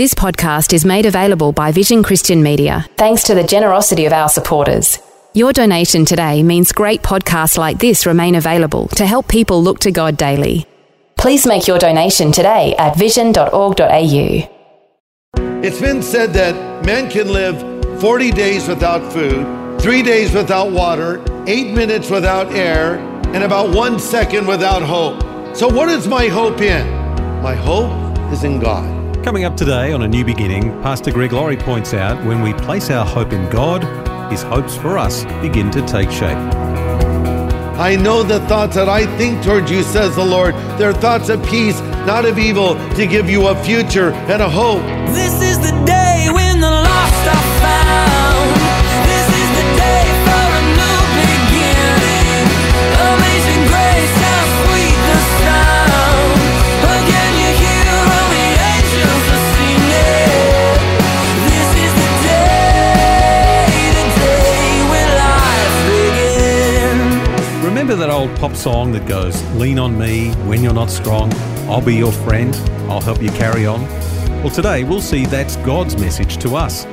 This podcast is made available by Vision Christian Media thanks to the generosity of our supporters. Your donation today means great podcasts like this remain available to help people look to God daily. Please make your donation today at vision.org.au. It's been said that men can live 40 days without food, three days without water, eight minutes without air, and about one second without hope. So, what is my hope in? My hope is in God. Coming up today on A New Beginning, Pastor Greg Laurie points out when we place our hope in God, his hopes for us begin to take shape. I know the thoughts that I think towards you, says the Lord. They're thoughts of peace, not of evil, to give you a future and a hope. This is the song that goes, Lean on me when you're not strong, I'll be your friend, I'll help you carry on? Well, today we'll see that's God's message to us.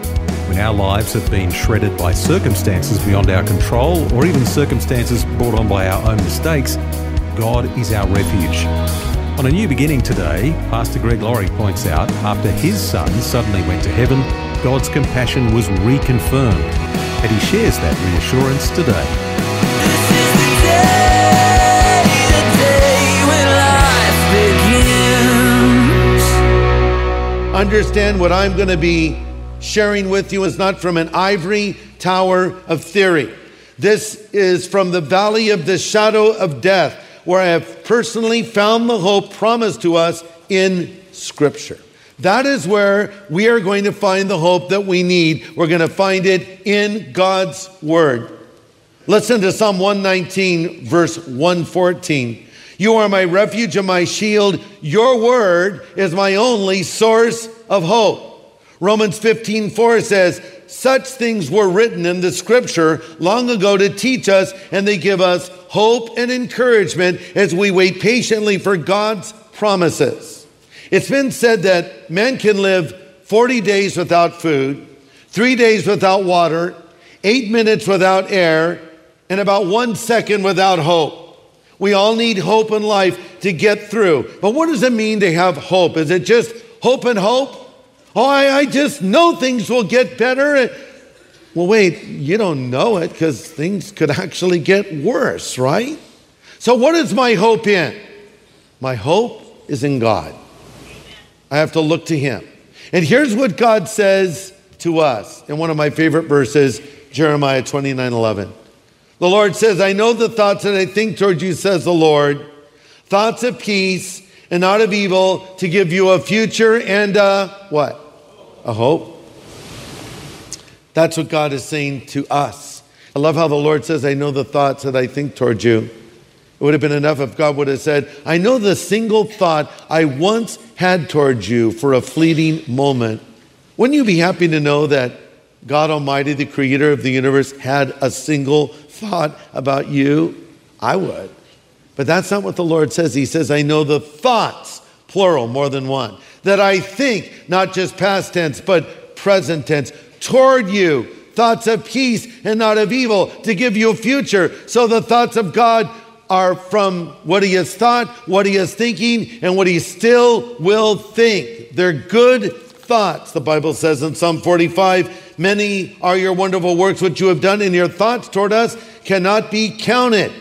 When our lives have been shredded by circumstances beyond our control, or even circumstances brought on by our own mistakes, God is our refuge. On a new beginning today, Pastor Greg Laurie points out after his son suddenly went to heaven, God's compassion was reconfirmed. And he shares that reassurance today. Understand what I'm going to be sharing with you is not from an ivory tower of theory. This is from the valley of the shadow of death, where I have personally found the hope promised to us in Scripture. That is where we are going to find the hope that we need. We're going to find it in God's Word. Listen to Psalm 119, verse 114. You are my refuge and my shield. Your word is my only source of hope. Romans 15, 4 says, Such things were written in the scripture long ago to teach us, and they give us hope and encouragement as we wait patiently for God's promises. It's been said that men can live 40 days without food, three days without water, eight minutes without air, and about one second without hope. We all need hope in life to get through. But what does it mean to have hope? Is it just hope and hope? Oh, I, I just know things will get better. Well, wait, you don't know it because things could actually get worse, right? So, what is my hope in? My hope is in God. I have to look to Him. And here's what God says to us in one of my favorite verses, Jeremiah 29 11. The Lord says, I know the thoughts that I think toward you, says the Lord, thoughts of peace and not of evil, to give you a future and a what? A hope. That's what God is saying to us. I love how the Lord says, I know the thoughts that I think toward you. It would have been enough if God would have said, I know the single thought I once had towards you for a fleeting moment. Wouldn't you be happy to know that God Almighty, the creator of the universe, had a single thought about you? I would. But that's not what the Lord says. He says, I know the thoughts, plural, more than one, that I think, not just past tense, but present tense, toward you. Thoughts of peace and not of evil to give you a future. So the thoughts of God are from what he has thought, what he is thinking, and what he still will think. They're good thoughts, the Bible says in Psalm 45. Many are your wonderful works which you have done, and your thoughts toward us cannot be counted.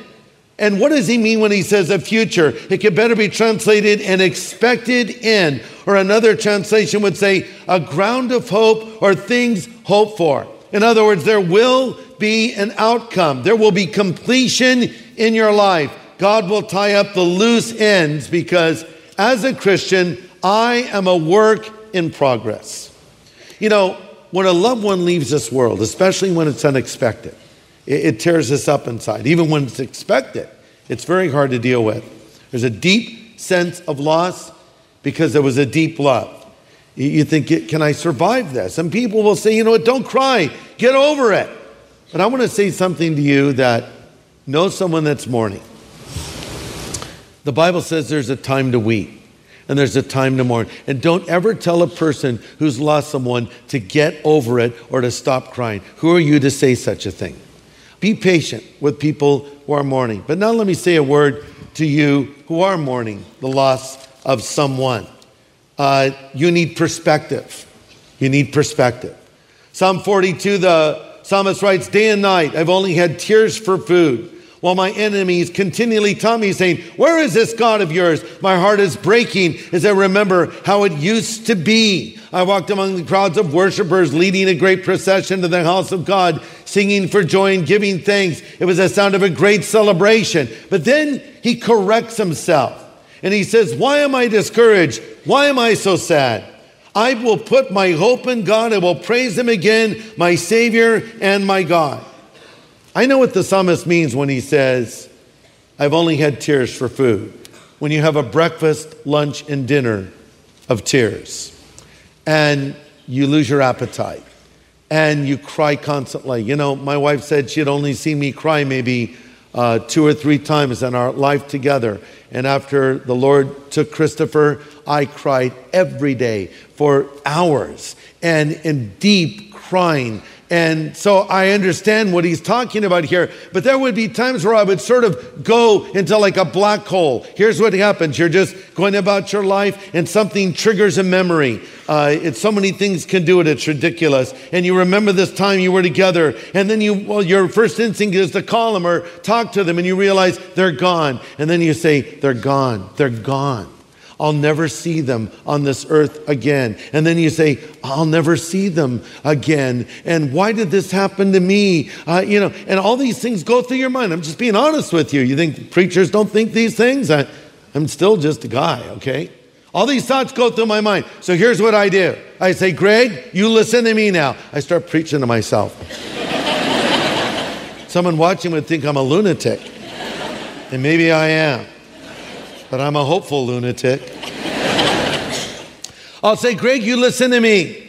And what does he mean when he says a future? It could better be translated an expected end, or another translation would say a ground of hope or things hoped for. In other words, there will be an outcome, there will be completion in your life. God will tie up the loose ends because as a Christian, I am a work in progress. You know, when a loved one leaves this world, especially when it's unexpected, it, tears us up inside. Even when it's expected, it's very hard to deal with. There's a deep sense of loss because there was a deep love. You- You think, can I survive this? And people will say, you know what, don't cry, get over it. But I want to say something to you that know someone that's mourning. The Bible says there's a time to weep and there's a time to mourn. And don't ever tell a person who's lost someone to get over it or to stop crying. Who are you to say such a thing? Be patient with people who are mourning. But now let me say a word to you who are mourning the loss of someone. Uh, you need perspective. You need perspective. Psalm 42, the psalmist writes, Day and night I've only had tears for food, while my enemies continually taunt me, saying, Where is this God of yours? My heart is breaking as I remember how it used to be. I walked among the crowds of worshipers, leading a great procession to the house of God, singing for joy and giving thanks. It was a sound of a great celebration. But then he corrects himself and he says, Why am I discouraged? Why am I so sad? I will put my hope in God. I will praise Him again, my Savior and my God. I know what the psalmist means when he says, I've only had tears for food. When you have a breakfast, lunch, and dinner of tears, and you lose your appetite, and you cry constantly. You know, my wife said she'd only seen me cry maybe uh, two or three times in our life together. And after the Lord took Christopher, I cried every day for hours and in deep crying. And so I understand what he's talking about here. But there would be times where I would sort of go into like a black hole. Here's what happens you're just going about your life, and something triggers a memory. Uh, it's so many things can do it, it's ridiculous. And you remember this time you were together, and then you, well, your first instinct is to call them or talk to them, and you realize they're gone. And then you say, They're gone, they're gone. I'll never see them on this earth again. And then you say, I'll never see them again. And why did this happen to me? Uh, you know, and all these things go through your mind. I'm just being honest with you. You think preachers don't think these things? I, I'm still just a guy, okay? All these thoughts go through my mind. So here's what I do I say, Greg, you listen to me now. I start preaching to myself. Someone watching would think I'm a lunatic. And maybe I am but I'm a hopeful lunatic. I'll say, Greg, you listen to me.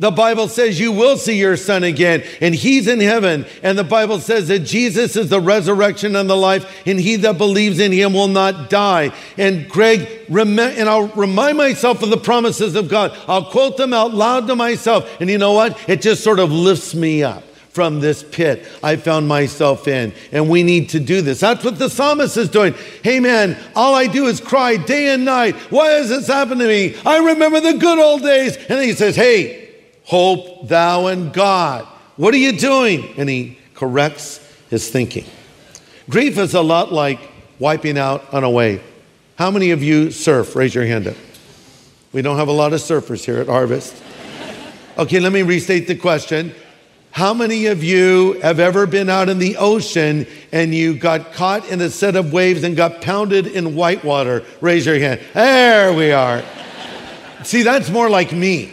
The Bible says you will see your son again, and he's in heaven. And the Bible says that Jesus is the resurrection and the life, and he that believes in him will not die. And Greg, rem- and I'll remind myself of the promises of God. I'll quote them out loud to myself. And you know what? It just sort of lifts me up from this pit I found myself in. And we need to do this. That's what the psalmist is doing. Hey man, all I do is cry day and night. Why has this happened to me? I remember the good old days. And he says, Hey, hope thou in God. What are you doing? And he corrects his thinking. Grief is a lot like wiping out on a wave. How many of you surf? Raise your hand up. We don't have a lot of surfers here at Harvest. Okay, let me restate the question. How many of you have ever been out in the ocean and you got caught in a set of waves and got pounded in whitewater? Raise your hand. There we are. See, that's more like me.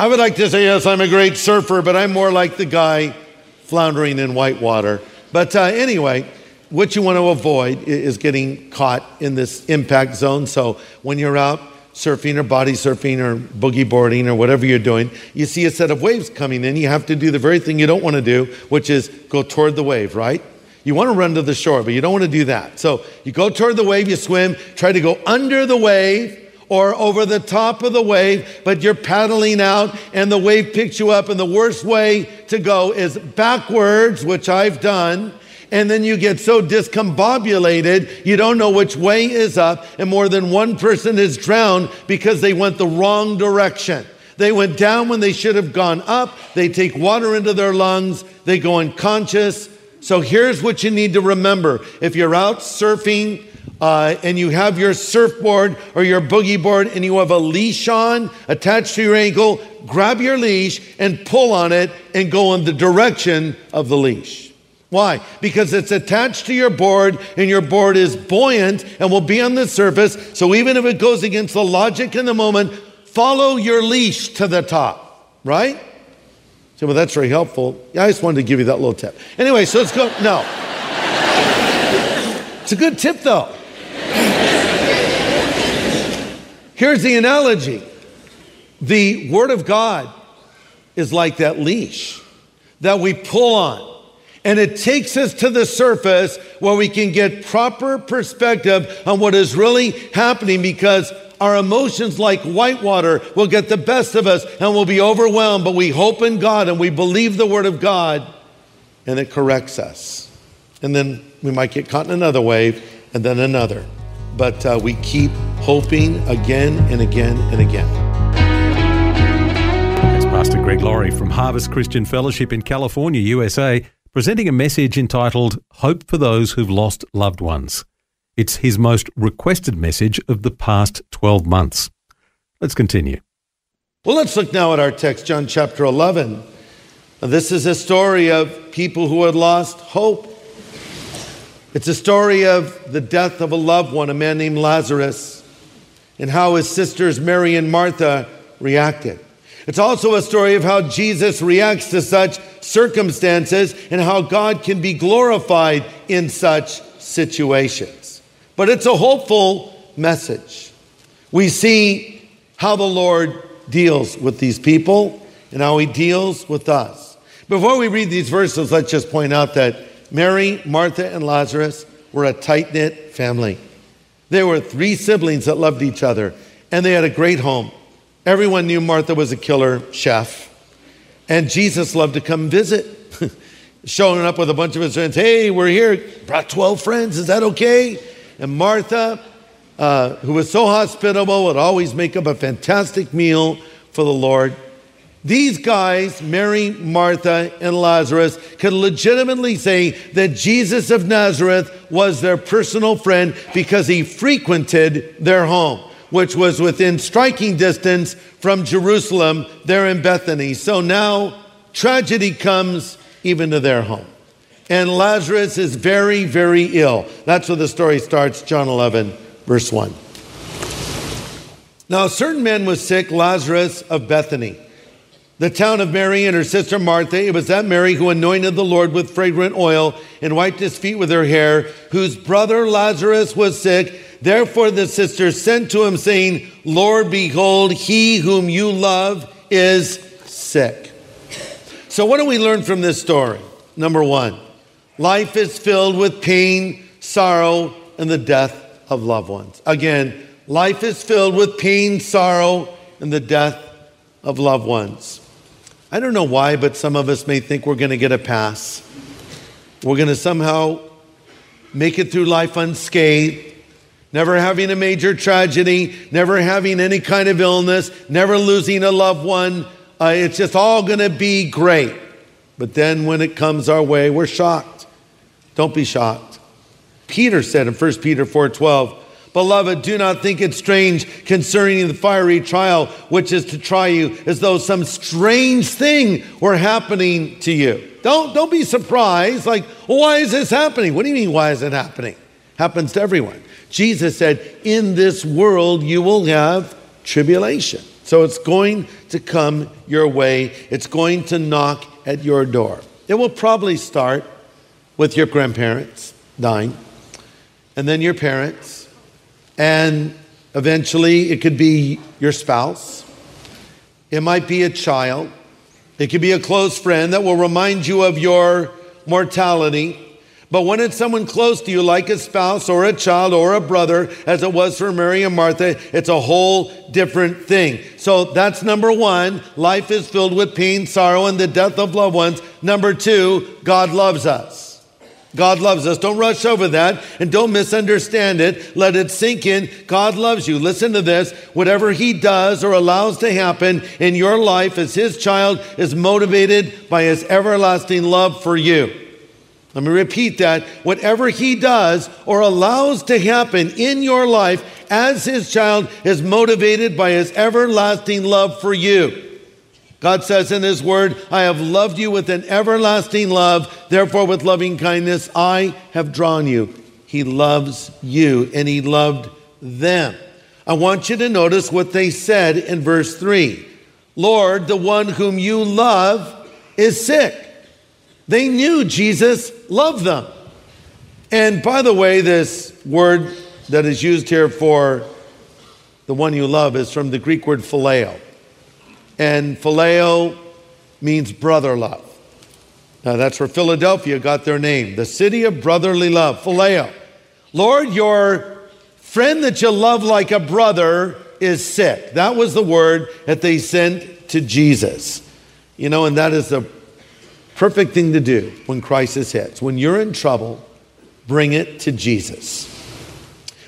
I would like to say, yes, I'm a great surfer, but I'm more like the guy floundering in whitewater. But uh, anyway, what you want to avoid is getting caught in this impact zone. So when you're out surfing or body surfing or boogie boarding or whatever you're doing, you see a set of waves coming in. You have to do the very thing you don't want to do, which is go toward the wave, right? You want to run to the shore, but you don't want to do that. So you go toward the wave, you swim, try to go under the wave or over the top of the wave, but you're paddling out and the wave picks you up. And the worst way to go is backwards, which I've done. And then you get so discombobulated, you don't know which way is up. And more than one person is drowned because they went the wrong direction. They went down when they should have gone up. They take water into their lungs. They go unconscious. So here's what you need to remember. If you're out surfing, uh, and you have your surfboard or your boogie board and you have a leash on attached to your ankle, grab your leash and pull on it and go in the direction of the leash. Why? Because it's attached to your board and your board is buoyant and will be on the surface. So even if it goes against the logic in the moment, follow your leash to the top, right? So, well, that's very helpful. I just wanted to give you that little tip. Anyway, so let's go. No. It's a good tip, though. Here's the analogy the Word of God is like that leash that we pull on. And it takes us to the surface where we can get proper perspective on what is really happening because our emotions, like whitewater, will get the best of us and we'll be overwhelmed. But we hope in God and we believe the Word of God and it corrects us. And then we might get caught in another wave and then another. But uh, we keep hoping again and again and again. Pastor Greg Laurie from Harvest Christian Fellowship in California, USA, presenting a message entitled Hope for Those Who've Lost Loved Ones. It's his most requested message of the past 12 months. Let's continue. Well, let's look now at our text, John chapter 11. Now, this is a story of people who had lost hope. It's a story of the death of a loved one, a man named Lazarus, and how his sisters Mary and Martha reacted. It's also a story of how Jesus reacts to such circumstances and how God can be glorified in such situations. But it's a hopeful message. We see how the Lord deals with these people and how he deals with us. Before we read these verses, let's just point out that Mary, Martha, and Lazarus were a tight knit family. There were three siblings that loved each other, and they had a great home. Everyone knew Martha was a killer chef, and Jesus loved to come visit. Showing up with a bunch of his friends, hey, we're here, brought 12 friends, is that okay? And Martha, uh, who was so hospitable, would always make up a fantastic meal for the Lord. These guys, Mary, Martha, and Lazarus, could legitimately say that Jesus of Nazareth was their personal friend because he frequented their home, which was within striking distance from Jerusalem, there in Bethany. So now tragedy comes even to their home. And Lazarus is very, very ill. That's where the story starts, John 11, verse 1. Now, a certain man was sick, Lazarus of Bethany the town of Mary and her sister Martha. It was that Mary who anointed the Lord with fragrant oil and wiped his feet with her hair, whose brother Lazarus was sick. Therefore the sisters sent to him, saying, Lord, behold, he whom you love is sick. So, what do we learn from this story? Number one, life is filled with pain, sorrow, and the death of loved ones. Again, life is filled with pain, sorrow, and the death of loved ones. I don't know why, but some of us may think we're going to get a pass. We're going to somehow make it through life unscathed, never having a major tragedy, never having any kind of illness, never losing a loved one. Uh, it's just all going to be great. But then when it comes our way, we're shocked. Don't be shocked. Peter said in 1 Peter 4:12, Beloved, do not think it strange concerning the fiery trial which is to try you, as though some strange thing were happening to you. Don't, don't be surprised. Like, why is this happening? What do you mean, why is it happening? Happens to everyone. Jesus said, In this world you will have tribulation. So it's going to come your way, it's going to knock at your door. It will probably start with your grandparents dying, and then your parents and eventually, it could be your spouse, it might be a child, it could be a close friend that will remind you of your mortality. But when it's someone close to you, like a spouse or a child or a brother, as it was for Mary and Martha, it's a whole different thing. So that's number one. Life is filled with pain, sorrow, and the death of loved ones. Number two, God loves us. God loves us. Don't rush over that and don't misunderstand it. Let it sink in. God loves you. Listen to this. Whatever He does or allows to happen in your life as His child is motivated by His everlasting love for you. Let me repeat that. Whatever He does or allows to happen in your life as His child is motivated by His everlasting love for you. God says in His Word, I have loved you with an everlasting love. Therefore, with loving kindness, I have drawn you. He loves you and He loved them. I want you to notice what they said in verse 3 Lord, the one whom you love is sick. They knew Jesus loved them. And by the way, this word that is used here for the one you love is from the Greek word phileo. And phileo means brother love. Now that's where Philadelphia got their name, the city of brotherly love, phileo. Lord, your friend that you love like a brother is sick. That was the word that they sent to Jesus. You know, and that is the perfect thing to do when crisis hits. When you're in trouble, bring it to Jesus.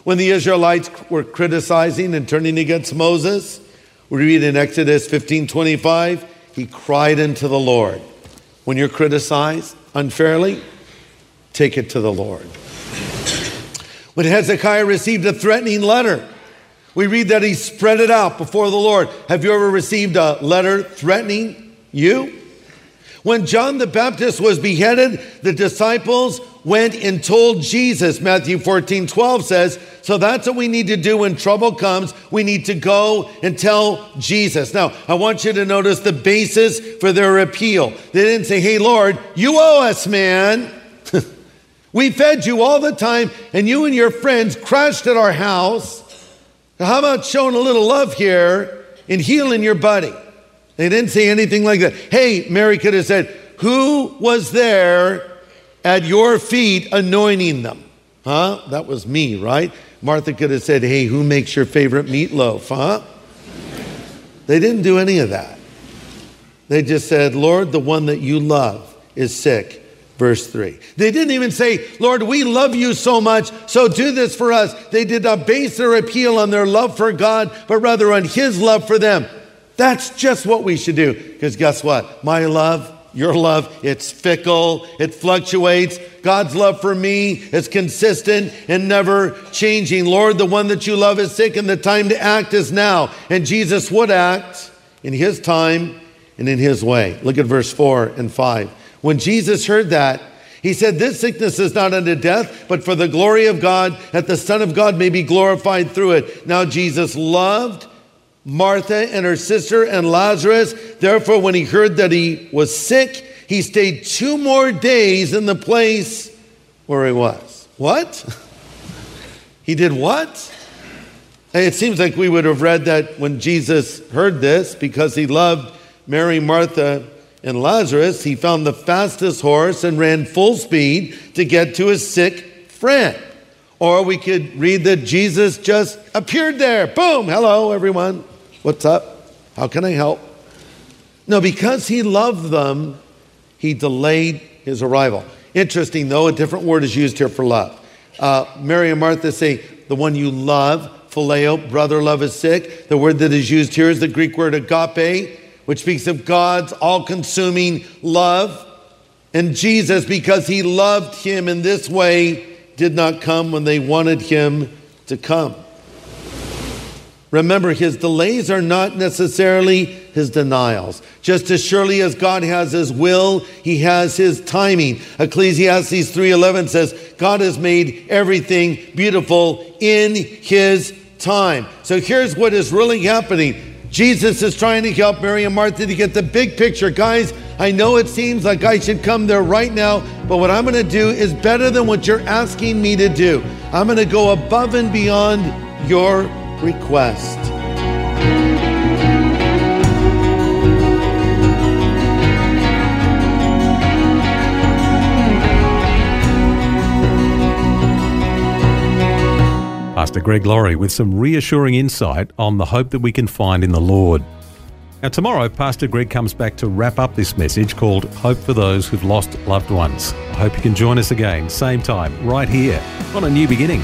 When the Israelites were criticizing and turning against Moses, we read in Exodus 15 25, he cried unto the Lord. When you're criticized unfairly, take it to the Lord. When Hezekiah received a threatening letter, we read that he spread it out before the Lord. Have you ever received a letter threatening you? When John the Baptist was beheaded, the disciples went and told Jesus. Matthew 14, 12 says, So that's what we need to do when trouble comes. We need to go and tell Jesus. Now, I want you to notice the basis for their appeal. They didn't say, Hey, Lord, you owe us, man. we fed you all the time, and you and your friends crashed at our house. How about showing a little love here and healing your buddy? They didn't say anything like that. Hey, Mary could have said, Who was there at your feet anointing them? Huh? That was me, right? Martha could have said, Hey, who makes your favorite meatloaf? Huh? They didn't do any of that. They just said, Lord, the one that you love is sick. Verse 3. They didn't even say, Lord, we love you so much, so do this for us. They did not base their appeal on their love for God, but rather on His love for them. That's just what we should do. Because guess what? My love, your love, it's fickle, it fluctuates. God's love for me is consistent and never changing. Lord, the one that you love is sick, and the time to act is now. And Jesus would act in His time and in His way. Look at verse 4 and 5. When Jesus heard that, he said, This sickness is not unto death, but for the glory of God, that the Son of God may be glorified through it. Now, Jesus loved Martha and her sister and Lazarus. Therefore, when he heard that he was sick, he stayed two more days in the place where he was. What? he did what? It seems like we would have read that when Jesus heard this, because he loved Mary, Martha, and Lazarus, he found the fastest horse and ran full speed to get to his sick friend. Or we could read that Jesus just appeared there. Boom, hello, everyone. What's up? How can I help? No, because he loved them, he delayed his arrival. Interesting, though, a different word is used here for love. Uh, Mary and Martha say, the one you love, phileo, brother love is sick. The word that is used here is the Greek word agape, which speaks of God's all consuming love. And Jesus, because he loved him in this way, did not come when they wanted him to come. Remember, his delays are not necessarily his denials. Just as surely as God has his will, he has his timing. Ecclesiastes 3:11 says, "God has made everything beautiful in his time." So here's what is really happening. Jesus is trying to help Mary and Martha to get the big picture. Guys, I know it seems like I should come there right now, but what I'm going to do is better than what you're asking me to do. I'm going to go above and beyond your request. Pastor Greg Laurie with some reassuring insight on the hope that we can find in the Lord. Now, tomorrow, Pastor Greg comes back to wrap up this message called Hope for Those Who've Lost Loved Ones. I hope you can join us again, same time, right here on A New Beginning.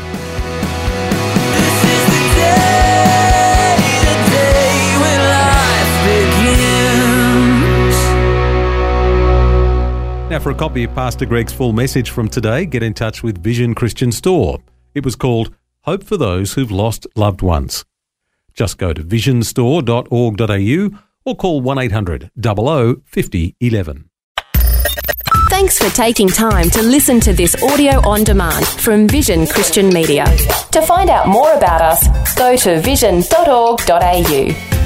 Now, for a copy of Pastor Greg's full message from today, get in touch with Vision Christian Store. It was called Hope for Those Who've Lost Loved Ones. Just go to visionstore.org.au or call 1 800 00 50 11. Thanks for taking time to listen to this audio on demand from Vision Christian Media. To find out more about us, go to vision.org.au.